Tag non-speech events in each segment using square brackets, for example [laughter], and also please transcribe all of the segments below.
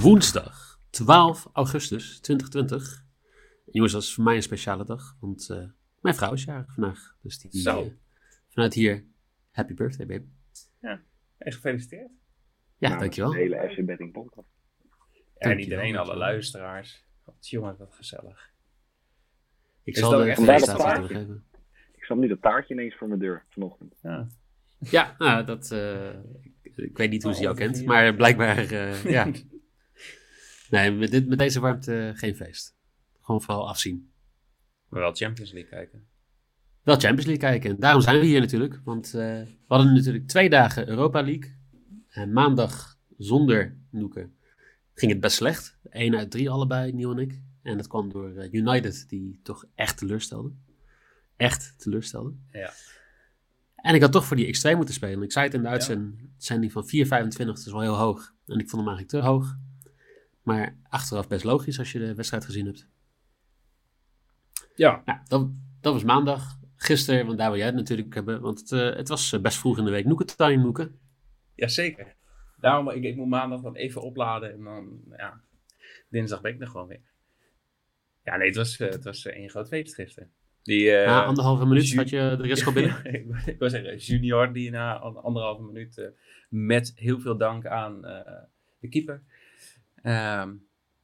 Woensdag 12 augustus 2020. En jongens, dat is voor mij een speciale dag, want eh, mijn vrouw is jarig vandaag. Dus die, Zo. eh, vanuit hier, happy birthday baby. En gefeliciteerd. Ja, Nou, dankjewel. De hele FC Betting podcast. En iedereen, alle luisteraars. Wat jongen, wat gezellig. Ik Is zal dat de feestdag? doorgeven. Ik zag nu dat taartje ineens voor mijn deur vanochtend. Ja. Ja, nou, dat, eh, ik, ik weet niet hoe ze jou Oh, kent, maar blijkbaar, eh, ja. [laughs] Nee, met, dit, met deze warmte geen feest. Gewoon vooral afzien. Maar wel Champions League kijken. Wel Champions League kijken. En daarom zijn we hier natuurlijk. Want eh, we hadden natuurlijk twee dagen Europa League. En maandag zonder Noeken ging het best slecht. 1 uit 3 allebei, Nieuw en ik. En dat kwam door eh, United, die toch echt teleurstelde. Echt teleurstelde. Ja. En ik had toch voor die X2 moeten spelen. Ik zei het in de uitzending van 4,25, dat is wel heel hoog. En ik vond hem eigenlijk te hoog. Maar achteraf best logisch als je de wedstrijd gezien hebt. Ja. Nou, dat, dat was maandag. Gisteren, want daar wil jij het natuurlijk hebben. Want het, eh, het was eh, best vroeg in de week. Noekentime, Noeken. Jazeker. Daarom, ik, ik moet maandag dan even opladen en dan, ja, dinsdag ben ik er gewoon weer. Ja, nee, het was, eh, het was één groot feest gisteren. Die, Na anderhalve minuut had je de rest al binnen. [laughs] ik, wil zeggen, junior die na an- anderhalve minuut met heel veel dank aan de keeper. Ehm,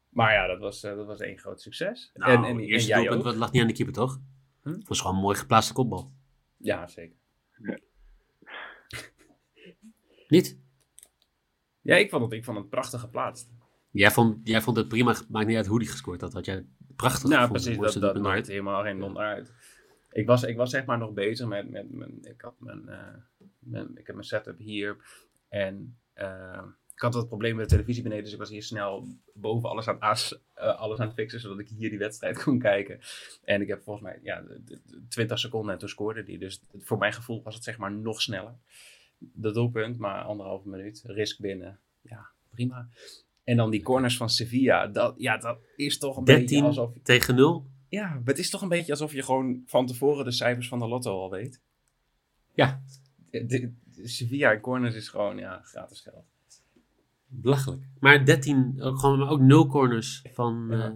maar ja, dat was, eh, dat was één groot succes. Nou, en, en, en eerste jij doelpunt lag niet aan de keeper, toch? Hm? Het was gewoon een mooi geplaatste kopbal. Ja, zeker. [laughs] Niet? Ja, ik vond het, ik vond het prachtig geplaatst. Jij vond, jij vond het prima. Maakt niet uit hoe die gescoord had. Had jij prachtig Nou, gevonden. precies, dat, dat maakt helemaal geen donder uit. Ik was, ik was zeg maar nog bezig met, met, mijn ik had mijn, eh, mijn, ik heb mijn setup hier en eh, ik had wat probleem met de televisie beneden, dus ik was hier snel boven alles aan, aas, eh, alles aan het fixen, zodat ik hier die wedstrijd kon kijken. En ik heb volgens mij, ja, de- de- de 20 seconden en toen scoorde die, dus voor mijn gevoel was het zeg maar nog sneller. Dat doelpunt, maar anderhalve minuut, risk binnen, ja, prima. En dan die corners van Sevilla, dat, ja, dat is toch een beetje 13 alsof... tegen 0. Ja, maar het is toch een beetje alsof je gewoon van tevoren de cijfers van de lotto al weet. Ja, De, de- de Sevilla corners is gewoon, ja, gratis geld. Belachelijk. Maar 13, ook, gewoon, maar ook 0 corners van, Ja.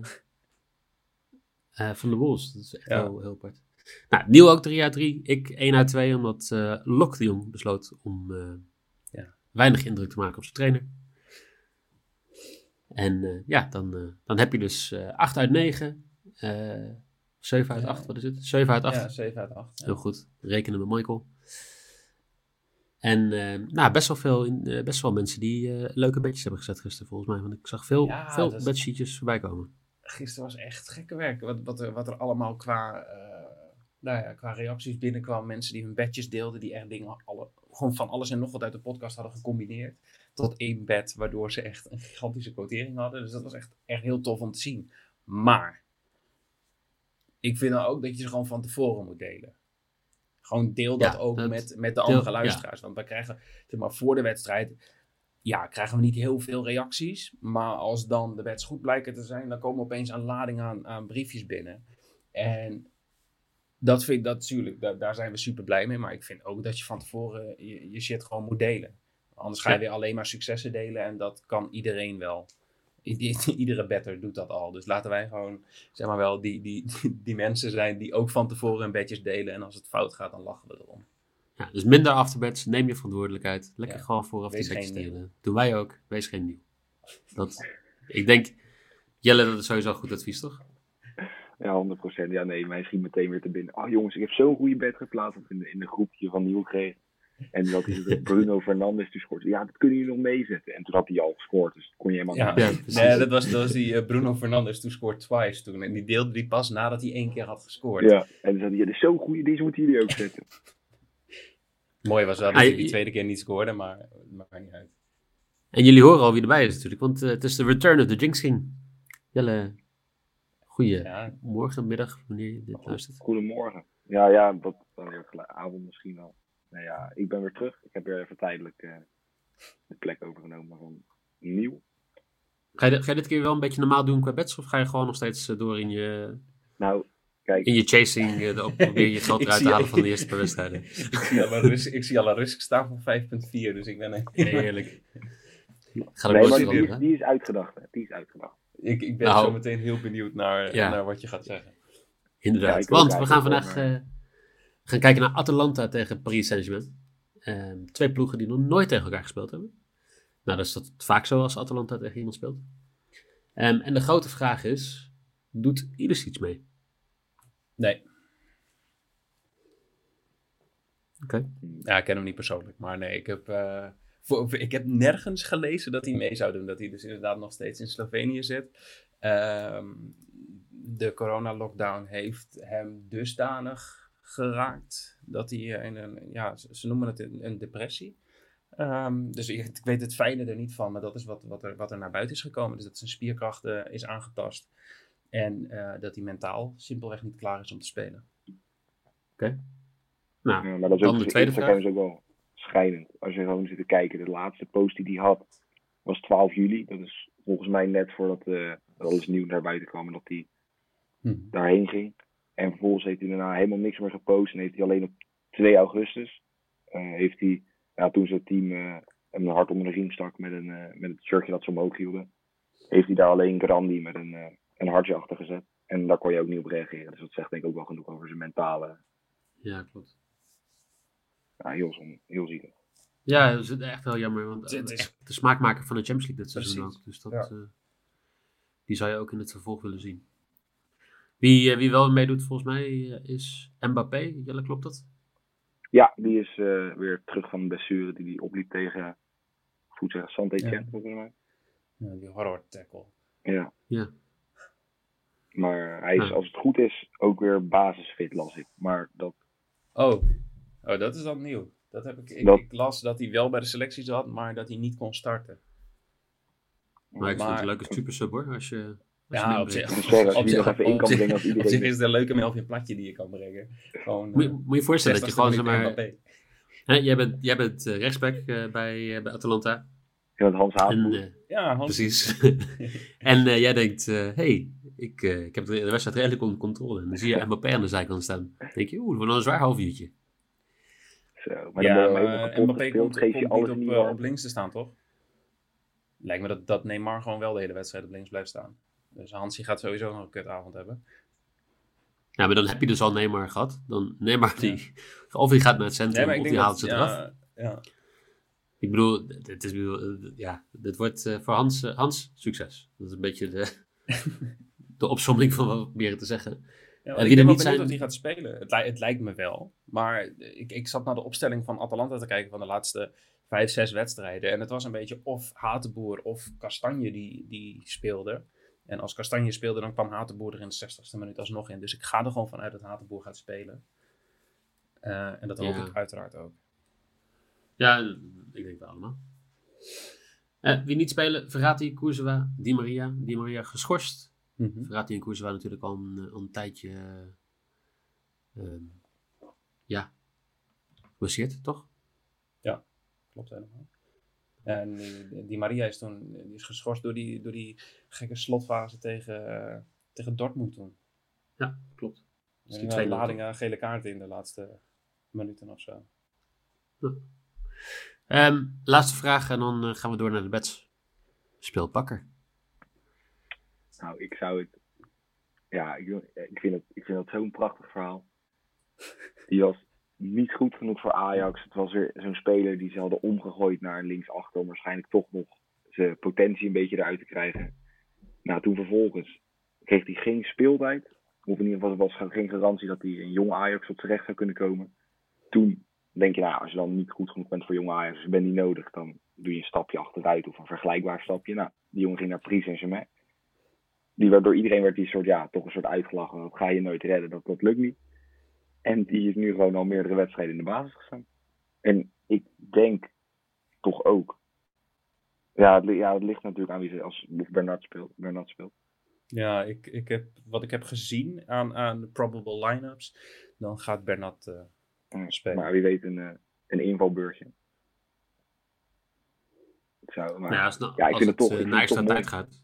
eh, eh, van de Wolves. Dat is echt Ja. heel, heel apart. Nou, Nieuw ook 3 uit 3. Ik 1 uit 2, omdat eh Lok de Jong besloot om Ja. weinig indruk te maken op zijn trainer. En ja, dan, dan heb je dus eh 8 uit 9. eh 7 uit Ja. 8, wat is het? 7 uit 8. Ja, 7 uit 8. Heel goed. Rekenen met Michael. En eh, nou, best wel veel in, eh, best wel mensen die eh, leuke bedjes hebben gezet gisteren, volgens mij. Want ik zag veel, Ja, veel is- bedsheetjes voorbij komen. Gisteren was echt gekke werk. Wat, wat, er, wat er allemaal qua, nou ja, qua reacties binnenkwam. Mensen die hun bedjes deelden, die echt dingen, alle, gewoon van alles en nog wat uit de podcast hadden gecombineerd. Tot één bed, waardoor ze echt een gigantische quotering hadden. Dus dat was echt, echt heel tof om te zien. Maar, ik vind dan ook dat je ze gewoon van tevoren moet delen. Gewoon deel dat Ja, ook dat- met, met de deel- andere luisteraars. Want we krijgen, zeg maar, voor de wedstrijd ja, krijgen we niet heel veel reacties. Maar als dan de bets goed blijken te zijn, dan komen opeens een lading aan, aan briefjes binnen. En dat vind ik dat natuurlijk, daar, daar zijn we super blij mee. Maar ik vind ook dat je van tevoren je, je shit gewoon moet delen. Anders ga je Ja. weer alleen maar successen delen en dat kan iedereen wel. [laughs] Iedere better doet dat al. Dus laten wij gewoon, zeg maar wel, die, die, die mensen zijn die ook van tevoren hun bedjes delen. En als het fout gaat, dan lachen we erom. Ja, dus minder afterbeds, neem je verantwoordelijkheid. Lekker Ja. gewoon vooraf Wees die bedjes delen. Doen wij ook, wees geen nieuw. Dat, ik denk, Jelle, dat is sowieso goed advies, toch? Ja, 100%. Ja, nee, mij schiet meteen weer te binnen. Oh jongens, ik heb zo'n goede bed geplaatst in, de, in een groepje van Nieuw gekregen. En dat [laughs] is Bruno Fernandes die scoort. Ja, dat kunnen jullie nog meezetten. En toen had hij al gescoord, dus kon je helemaal Ja, niet. Ja, nee, dat was, dat was die eh, Bruno Fernandes, toen scoort twice toen. En die deelde die pas nadat hij één keer had gescoord. Ja, en dan zei hij, ja, dit is zo'n goede, deze moeten jullie ook zetten. [laughs] Mooi was wel dat hij die tweede keer niet scoorde, maar het maakt niet uit. En jullie horen al wie erbij is natuurlijk, want eh, het is de Return of the Jinx King. Jelle, goeie Ja, morgen, middag, wanneer je dit luistert. Goedemorgen. Ja, ja, dat weer gelijk- avond misschien wel. Nou ja, ik ben weer terug. Ik heb weer even tijdelijk eh, de plek overgenomen van Nieuw. Ga je, dit- ga je dit keer wel een beetje normaal doen qua bets, of ga je gewoon nog steeds eh, door in je, Nou, kijk, in je chasing, eh, [laughs] probeer je geld eruit te halen van de eerste paar wedstrijden? [laughs] ik ik zie al een risk staan van 5.4, dus ik ben... Heerlijk. [laughs] Ga er nee, maar die, veranderen. die is uitgedacht. hè. Die is uitgedacht. Ik, ik ben Nou. zo meteen heel benieuwd naar, Ja. naar wat je gaat zeggen. Inderdaad. Ja, Want we gaan vandaag eh, we gaan kijken naar Atalanta tegen Paris Saint-Germain. Ehm, twee ploegen die nog nooit tegen elkaar gespeeld hebben. Nou, dat is dat vaak zo als Atalanta tegen iemand speelt. Ehm, en de grote vraag is, doet Ilicic iets mee? Nee, Oké. ja, ik ken hem niet persoonlijk, maar nee, ik heb, eh, voor, ik heb nergens gelezen dat hij mee zou doen. Dat hij dus inderdaad nog steeds in Slovenië zit. Ehm, de corona-lockdown heeft hem dusdanig geraakt dat hij eh, in een, ja, ze noemen het een, een depressie. Ehm, dus ik, ik weet het fijne er niet van, maar dat is wat, wat, er, wat er naar buiten is gekomen. Dus dat zijn spierkracht is aangetast. En eh, dat hij mentaal simpelweg niet klaar is om te spelen. Nou, Ja, maar dat is dan ook, de tweede Instagram vraag. is ook wel schijnend. Als je gewoon zit te kijken, de laatste post die hij had was 12 juli. Dat is volgens mij net voordat eh alles nieuw naar buiten kwam en dat hij Hm. daarheen ging. En vervolgens heeft hij daarna helemaal niks meer gepost. En heeft hij alleen op 2 augustus, eh, heeft hij, ja, toen zijn team eh, hem een hart onder de riem stak met, een, eh, met het shirtje dat ze omhoog hielden, heeft hij daar alleen Grandi met een, eh, een hartje achter gezet. En daar kon je ook niet op reageren. Dus dat zegt denk ik ook wel genoeg over zijn mentale, Ja, klopt. ja, heel, zon- heel zielig. Ja, dat is echt wel jammer, want Het is- echt de smaakmaker van de Champions League dit seizoen ook. Dus dat, Ja. eh, die zou je ook in het vervolg willen zien. Wie, eh, wie wel meedoet volgens mij eh, is Mbappé. Jelle, klopt dat? Ja, die is eh, weer terug van de blessure die hij opliep tegen, goed zeggen, Saint-Etienne, Ja. volgens mij. Ja, die horror tackle. Ja. Ja. Maar hij is, Ja. als het goed is, ook weer basisfit, las ik. Maar dat, Oh. oh, dat is dan nieuw. Dat heb ik, ik, Dat- ik las dat hij wel bij de selectie zat, maar dat hij niet kon starten. Maar ik vind het een leuke super sub hoor. Als je Ja, op zich. als je nog even in op kan zich- brengen als Op zich iedereen... is het een leuke Melvin platje die je kan brengen. Gewoon, Moet je, eh, moet je voorstellen dat je 60ste gewoon, zeg maar... Hè, jij bent, jij bent eh, rechtsback eh, bij, bij Atalanta. Ja, met Hans eh, Ja, Hans. precies. [laughs] en jij denkt, hé, hey, ik, eh, ik heb de, wedstrijd redelijk onder controle. En dan zie je Mbappé aan de zijkant staan. Dan denk je, oeh, dat wordt wel een zwaar half uurtje. Zo, maar ja, je maar Mbappé komt, geef je komt alles niet op links te staan, toch? Lijkt me dat, dat Neymar gewoon wel de hele wedstrijd op links blijft staan. Dus Hansie gaat sowieso nog een kutavond hebben. Ja, maar dan heb je dus al Neymar gehad. Dan Neymar die, [laughs] of die gaat naar het centrum, of die haalt ze eraf. ja, ja. Ik bedoel, dit is, ja, dit wordt eh, voor Hans, eh, Hans succes. Dat is een beetje de, [laughs] de opsomming van wat we proberen te zeggen. Ja, wie ik ben niet benieuwd zijn- of hij gaat spelen. Het, li- het lijkt me wel. Maar ik, ik zat naar de opstelling van Atalanta te kijken van de laatste vijf, zes wedstrijden. En het was een beetje of Hatenboer of Kastanje die, die speelde. En als Kastanje speelde, dan kwam Hatenboer er in de 60ste minuut alsnog in. Dus ik ga er gewoon vanuit dat Hatenboer gaat spelen. Eh, en dat hoop Ja. ik uiteraard ook. Ja, ik denk het allemaal. Eh, wie niet spelen, Verratti, Courtois, Di Maria. Di Maria geschorst. Verratti en Courtois natuurlijk al een, al een tijdje, ehm, ja, geblesseerd, toch? Klopt helemaal. En die, die Maria is toen die is geschorst door die, door die gekke slotfase tegen, eh, tegen Dortmund toen. Ja, klopt. Dus die twee ladingen gele kaarten in de laatste minuten of zo. Ehm, laatste vraag en dan eh, gaan we door naar de bets. Speel pakker. Nou, ik zou het... Ja, ik vind het, ik vind het zo'n prachtig verhaal. Die was niet goed genoeg voor Ajax. Het was weer zo'n speler die ze hadden omgegooid naar linksachter... om waarschijnlijk toch nog zijn potentie een beetje eruit te krijgen. Nou, toen vervolgens kreeg hij geen speeltijd. Of in ieder geval was er geen garantie dat hij een jong Ajax op terecht zou kunnen komen. Toen denk je, nou, als je dan niet goed genoeg bent voor jong Ajax... je bent niet nodig, dan doe je een stapje achteruit of een vergelijkbaar stapje. Nou, die jongen ging naar Paris Saint-Germain die werd door iedereen werd die soort, ja, toch een soort uitgelachen. Ga je nooit redden, dat, dat lukt niet. En die is nu gewoon al meerdere wedstrijden in de basis gestaan. En ik denk toch ook. Ja, het, ja, het ligt natuurlijk aan wie ze als Bernard speelt. Bernard speelt. Ja, ik, ik heb, wat ik heb gezien aan, aan de probable line-ups, dan gaat Bernat eh, Spelen. Maar wie weet een, eh, een invalbeurtje. Het zou, maar, Nou ja, als, nou- ja, ik als vind het toch, eh, vind naar het toch extra tijd gaat.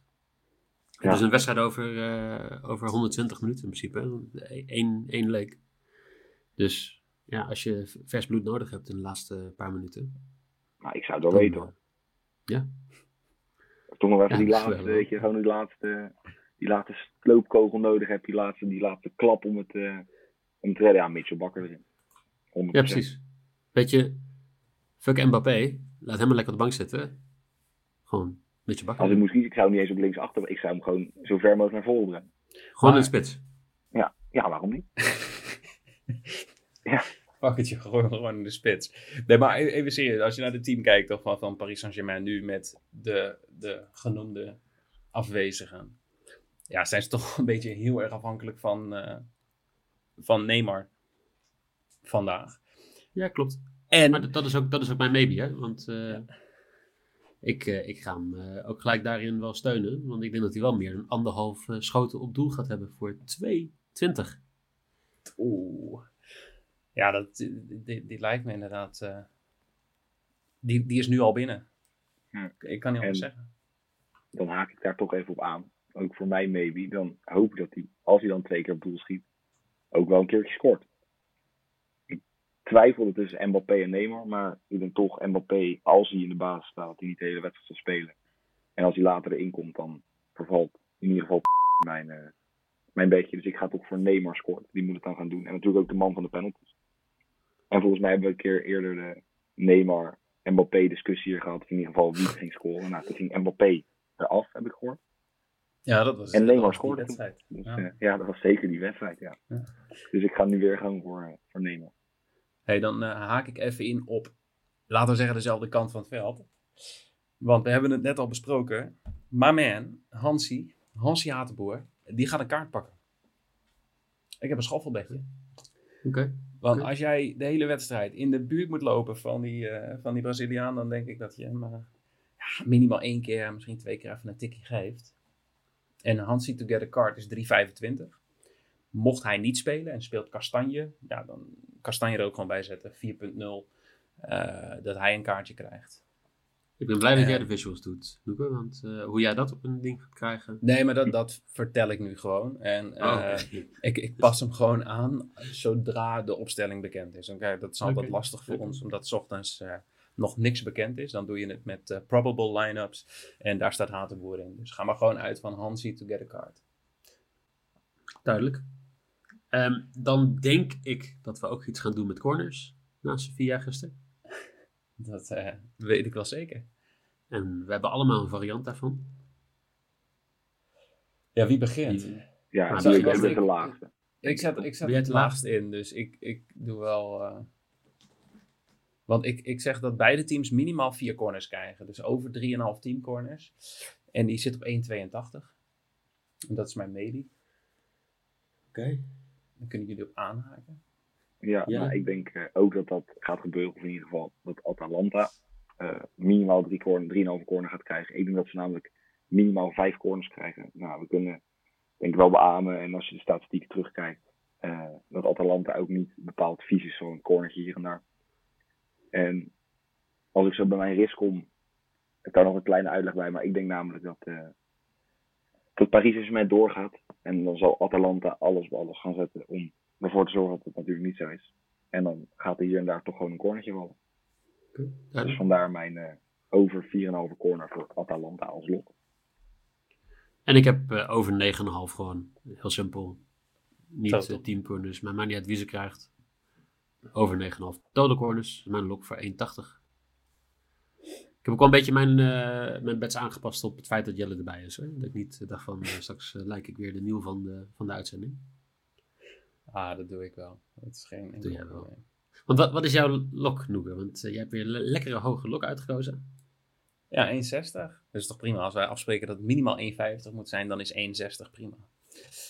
Ja. Het is een wedstrijd over, eh, over 120 minuten in principe. Eén, één leek. Dus ja, als je vers bloed nodig hebt in de laatste paar minuten. Maar ik zou het wel dan, weten hoor. Ja, Toch nog even Ja, die laatste, weet je, gewoon die laatste, die laatste sloopkogel nodig hebt. Die laatste, die laatste klap om het, eh, om te redden. Ja, Mitchell Bakker erin. 100%. ja, precies. Weet je, fuck Mbappé. Laat hem maar lekker op de bank zitten. Gewoon beetje bakken. Als ik moest kiezen, ik zou hem niet eens op links achter. Ik zou hem gewoon zo ver mogelijk naar voren brengen. Gewoon Maar- in spits. Ja, ja waarom niet? [laughs] Pak het je gewoon, gewoon in de spits. Nee, maar e- even serieus. Als je naar het team kijkt toch, van, van Paris Saint-Germain nu met de, de genoemde afwezigen. Ja, zijn ze toch [laughs] een beetje heel erg afhankelijk van, eh, van Neymar vandaag. Ja, klopt. En Maar dat, is ook, dat is ook mijn maybe, hè. Want eh, ik, eh, ik ga hem eh, ook gelijk daarin wel steunen. Want ik denk dat hij wel meer dan anderhalf schoten op doel gaat hebben voor 2,20. Oeh. Ja, dat, die, die lijkt me inderdaad. eh, die, die is nu al binnen. Ik kan niet anders En- zeggen. Dan haak ik daar toch even op aan. Ook voor mij maybe. Dan hoop ik dat hij, als hij dan twee keer op doel schiet, ook wel een keertje scoort. Ik twijfelde tussen Mbappé en Neymar. Maar ik denk toch Mbappé, als hij in de basis staat, dat hij niet de hele wedstrijd zal spelen. En als hij later erin komt, dan vervalt in ieder geval mijn, eh, mijn beetje. Dus ik ga toch voor Neymar scoren. Die moet het dan gaan doen. En natuurlijk ook de man van de penalties. En volgens mij hebben we een keer eerder de Neymar Mbappé discussie hier gehad. In ieder geval wie ging scoren. Nou, toen ging Mbappé eraf, heb ik gehoord. Ja, dat was En Neymar die scoorde wedstrijd. Dus Ja. ja. ja, dat was zeker die wedstrijd, ja. Ja. Dus ik ga nu weer gewoon voor, eh, voor Neymar. Hey, dan eh, haak ik even in op, laten we zeggen, dezelfde kant van het veld. Want we hebben het net al besproken. My man, Hansi, Hansi Hatenboer, die gaat een kaart pakken. Ik heb een schoffelbedje. Oké. Want als jij de hele wedstrijd in de buurt moet lopen van die, eh, van die Braziliaan, dan denk ik dat je hem eh, ja, minimaal één keer, misschien twee keer even een tikje geeft. En Hansi to get a card is 3,25. Mocht hij niet spelen en speelt Kastanje, ja, dan Kastanje er ook gewoon bij zetten, 4.0, eh, dat hij een kaartje krijgt. Ik ben blij dat Eh. jij de visuals doet, Loeke. Want eh, hoe jij dat op een ding gaat krijgen... Nee, maar dat, dat vertel ik nu gewoon. En eh, Oh, oké. ik, ik pas hem gewoon aan zodra de opstelling bekend is. Oké, dat is altijd lastig voor ons, omdat 's ochtends eh, nog niks bekend is. Dan doe je het met eh, probable line-ups en daar staat Hatenboer in. Dus ga maar gewoon uit van Hansi to get a card. Duidelijk. Ehm, dan denk ik dat we ook iets gaan doen met corners. Na Sevilla gisteren. Dat eh, weet ik wel zeker. En we hebben allemaal een variant daarvan. Ja, wie begint? Ja, dat ik is ben met de laagste. Ik zet, ik het het laagst in, dus ik, ik doe wel... eh, Want ik, ik zeg dat beide teams minimaal vier corners krijgen. Dus over 3,5 team corners. En die zit op 1,82. En dat is mijn medie. Oké. Dan kunnen jullie op aanhaken. Ja, ik denk eh, ook dat dat gaat gebeuren. Of in ieder geval dat Atalanta eh, minimaal drie corner, drieënhalve corner gaat krijgen. Ik denk dat ze namelijk minimaal vijf corners krijgen. Nou, we kunnen denk ik wel beamen. En als je de statistieken terugkijkt, eh, dat Atalanta ook niet bepaald vies is. Zo'n cornertje hier en daar. En als ik zo bij mijn risk kom, ik kan nog een kleine uitleg bij. Maar ik denk namelijk dat, dat Paris Saint-Germain doorgaat. En dan zal Atalanta alles op alles gaan zetten om ervoor te zorgen dat het natuurlijk niet zo is. En dan gaat er hier en daar toch gewoon een cornertje vallen. Dus vandaar mijn eh, over 4,5 corner voor Atalanta als lot. En ik heb eh, over 9,5 gewoon. Heel simpel. Niet uh, team corners, maar maakt niet uit wie ze krijgt. Over 9,5. Total corners, mijn lok voor 1,80. Ik heb ook wel een beetje mijn, eh, mijn bets aangepast op het feit dat Jelle erbij is. Hoor. Dat ik niet dacht van, eh, straks eh, lijk ik weer de nieuw van de, van de uitzending. Ah, dat doe ik wel. Dat is geen enkel Doe jij wel. probleem. Want wat, wat is jouw lok, Noeger? Want eh, jij hebt weer een le- lekkere hoge lok uitgekozen. Ja, 1,60. Dat is toch prima. Als wij afspreken dat het minimaal 1,50 moet zijn, dan is 1,60 prima.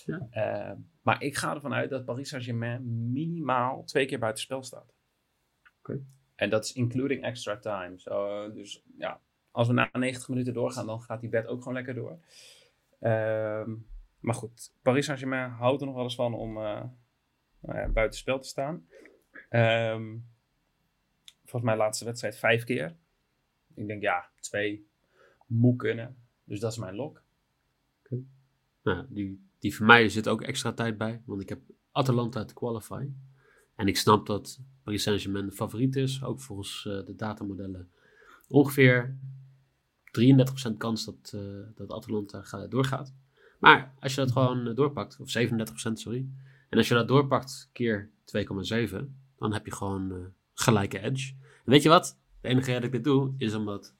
Ja. Eh, maar ik ga ervan uit dat Paris Saint-Germain minimaal twee keer buitenspel staat. Oké. En dat is including extra time. Zo, dus ja, als we na 90 minuten doorgaan, dan gaat die bed ook gewoon lekker door. Ehm, maar goed, Paris Saint-Germain houdt er nog wel eens van om nou ja, buitenspel te staan. Ehm, volgens mij laatste wedstrijd vijf keer. Ik denk ja, twee moet kunnen. Dus dat is mijn lok. Nou, die, die voor mij zit ook extra tijd bij. Want ik heb Atalanta te qualify. En ik snap dat Paris Saint-Germain favoriet is. Ook volgens uh, de datamodellen. Ongeveer 33% kans dat, uh, dat Atalanta gaat, doorgaat. Maar als je dat gewoon doorpakt, of 37% sorry. En als je dat doorpakt keer 2,7, dan heb je gewoon gelijke edge. En weet je wat? De enige reden dat ik dit doe, is omdat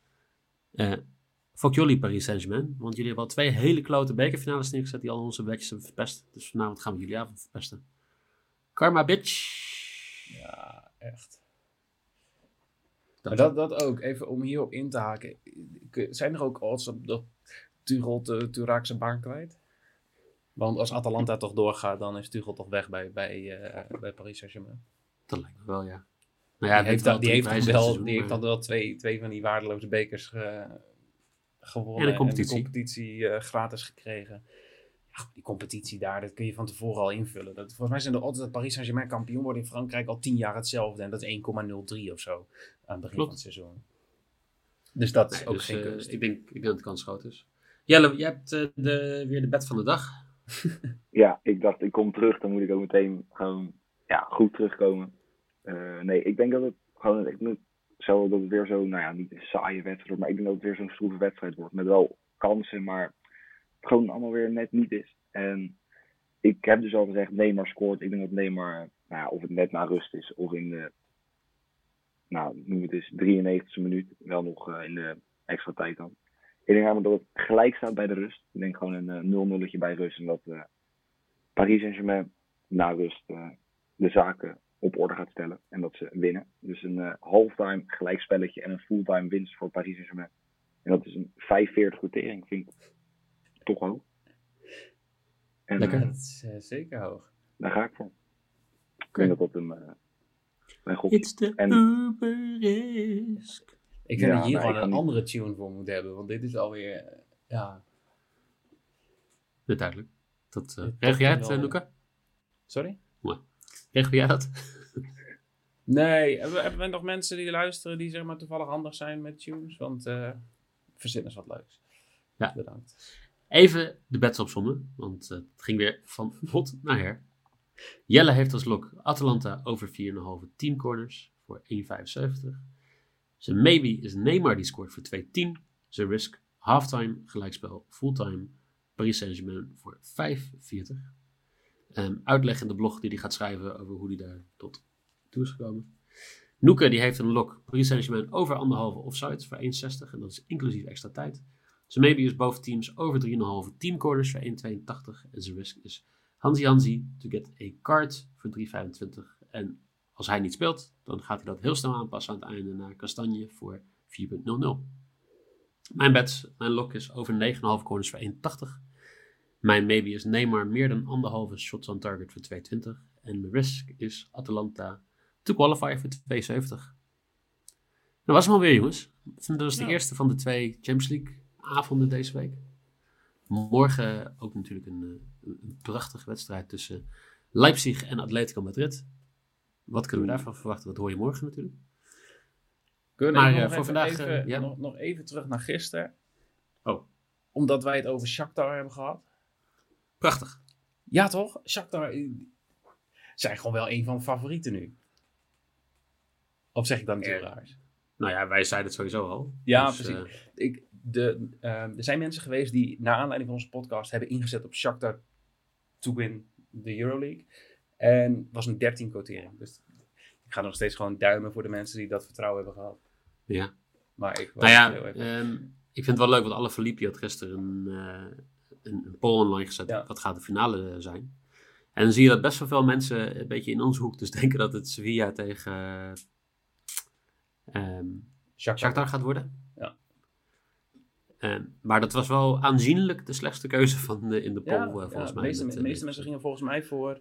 Fuck jullie Paris Saint-Germain. Want jullie hebben al twee hele klote bekerfinales neergezet die al onze bedjes hebben verpest. Dus vanavond gaan we jullie avond verpesten. Karma bitch. Ja, echt. Dat, maar dat, dat ook, even om hierop in te haken. Zijn er ook odds op dat Tuchel zijn baan kwijt? Want als Atalanta toch doorgaat, dan is Tuchel toch weg bij, bij, uh, bij Paris Saint-Germain. Dat lijkt me wel, ja. Nou ja die heeft, dan, die heeft, dan wel, die heeft dan wel twee, twee van die waardeloze bekers uh, gewonnen. En, competitie. de competitie uh, gratis gekregen. Ja, die competitie daar, dat kun je van tevoren al invullen. Dat, volgens mij zijn de odds dat Paris Saint-Germain kampioen wordt in Frankrijk al tien jaar hetzelfde. En dat is 1,03 of zo aan het begin van het seizoen. Dus dat is ook dus, geen Ik denk, ik denk dat de kans groot is. Jelle, jij hebt de, weer de bed van de dag. [laughs] ja, ik dacht ik kom terug, dan moet ik ook meteen gewoon ja, goed terugkomen. Uh, nee, ik denk dat het gewoon, ik moet zo dat het weer zo, nou ja, niet een saaie wedstrijd wordt, maar ik denk dat het weer zo'n stroeve wedstrijd wordt. Met wel kansen, maar gewoon allemaal weer net niet is. En ik heb dus al gezegd, Neymar scoort. Ik denk dat Neymar, nou ja, of het net na rust is, of in de, nou, noem het eens, 93e minuut, wel nog uh, in de extra tijd dan. Ik denk namelijk dat het gelijk staat bij de rust. Ik denk gewoon een 0-0 bij rust. En dat uh, Paris Saint-Germain na rust uh, de zaken op orde gaat stellen. En dat ze winnen. Dus een uh, halftime gelijkspelletje en een fulltime winst voor Paris Saint-Germain. En dat is een 45 quotering, vind ik toch hoog. En, Lekker. Uh, dat is uh, zeker hoog. Daar ga ik voor. Ik denk dat dat een uh, mijn gok is. en, risk. Ik vind ja, dat je hier gewoon een niet... andere tune voor moet hebben. Want dit is alweer, ja... Dit duidelijk. Dat, uh, regel jij het, Luca? Sorry? Mooi. Regel jij dat? [laughs] Nee, hebben, hebben we nog mensen die luisteren die zeg maar toevallig handig zijn met tunes? Want uh, verzin is wat leuks. Ja. Bedankt. Even de bets opzommen, want uh, het ging weer van hot naar her. Jelle heeft als lok Atalanta over 4,5 team corners voor 1,75. Zijn maybe is Neymar die scoort voor 2,10. Zijn risk halftime gelijkspel fulltime Paris Saint-Germain voor 5,40 um, uitleg in de blog die hij gaat schrijven over hoe hij daar tot toe is gekomen. Noeke die heeft een lok Paris Saint-Germain over anderhalve offsides voor 1,60 en dat is inclusief extra tijd. Zijn maybe is boven teams over 3,5 team corners voor 1,82 en zijn risk is Hansi Hansi to get a card voor 3,25 en als hij niet speelt, dan gaat hij dat heel snel aanpassen aan het einde naar Kastanje voor 4,00. Mijn bets, mijn lok is over 9,5 corners voor 1,80 mijn maybe is Neymar meer dan anderhalve shots on target voor 220. En mijn risk is Atalanta to qualify voor 270. Dat was hem alweer, jongens. Dat was de eerste van de twee Champions League avonden deze week. Morgen ook natuurlijk een, eh, een prachtige wedstrijd tussen Leipzig en Atletico Madrid. Wat kunnen we daarvan verwachten? Dat hoor je morgen natuurlijk. Kunnen maar uh, voor vandaag even, uh, ja. nog, nog, even terug naar gisteren. Oh. Omdat wij het over Shakhtar hebben gehad. Prachtig. Ja, toch? Shakhtar eh, zijn gewoon wel een van de favorieten nu. Of zeg ik dan niet heel raar? Nou ja, wij zeiden het sowieso al. Ja, dus, precies. Uh... Ik, de, uh, er zijn mensen geweest die naar aanleiding van onze podcast hebben ingezet op Shakhtar to win de Euroleague. En was een 13 quotering. Dus ik ga nog steeds gewoon duimen voor de mensen die dat vertrouwen hebben gehad. Ja. Maar ik nou ja, um, ik vind het wel leuk, want alle Filippi had gisteren een, uh, een, een poll online gezet. Wat gaat de finale zijn? En dan zie je dat best wel veel mensen een beetje in onze hoek dus [laughs] denken dat het Sevilla tegen um, Shakhtar gaat worden. Ja. Um, maar dat was wel aanzienlijk de slechtste keuze van de, in de poll, ja, uh, volgens ja, mij. Meeste, de meeste mensen gingen volgens mij voor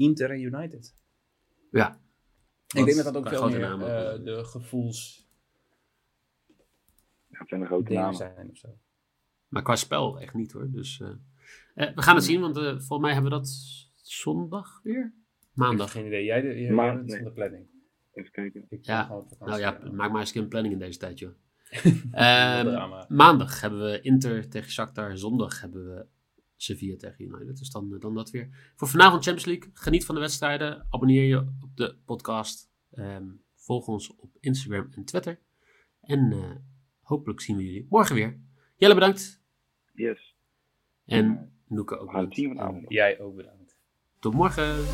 Inter en United. Ja. Ik denk dat dat ook veel meer namen eh, wel. de gevoels Ja, het zijn de grote namen. zijn of zo. Maar qua spel echt niet hoor. Dus, eh, eh, we gaan het zien, want eh, volgens mij hebben we dat zondag weer? Maandag. geen idee. Jij, de, jij Maar- bent nee. van de planning. Even kijken. Ik Ja. Nou ja, maak maar eens een keer een planning in deze tijd, joh. [laughs] Ehm, drama. maandag hebben we Inter tegen Shakhtar. Zondag hebben we Sevilla tegen United. Dus dan, dan dat weer. Voor vanavond Champions League. Geniet van de wedstrijden. Abonneer je op de podcast. Ehm, volg ons op Instagram en Twitter. En eh, hopelijk zien we jullie morgen weer. Jelle bedankt. Yes. En Noeke ook bedankt. Jij ook bedankt. Tot morgen.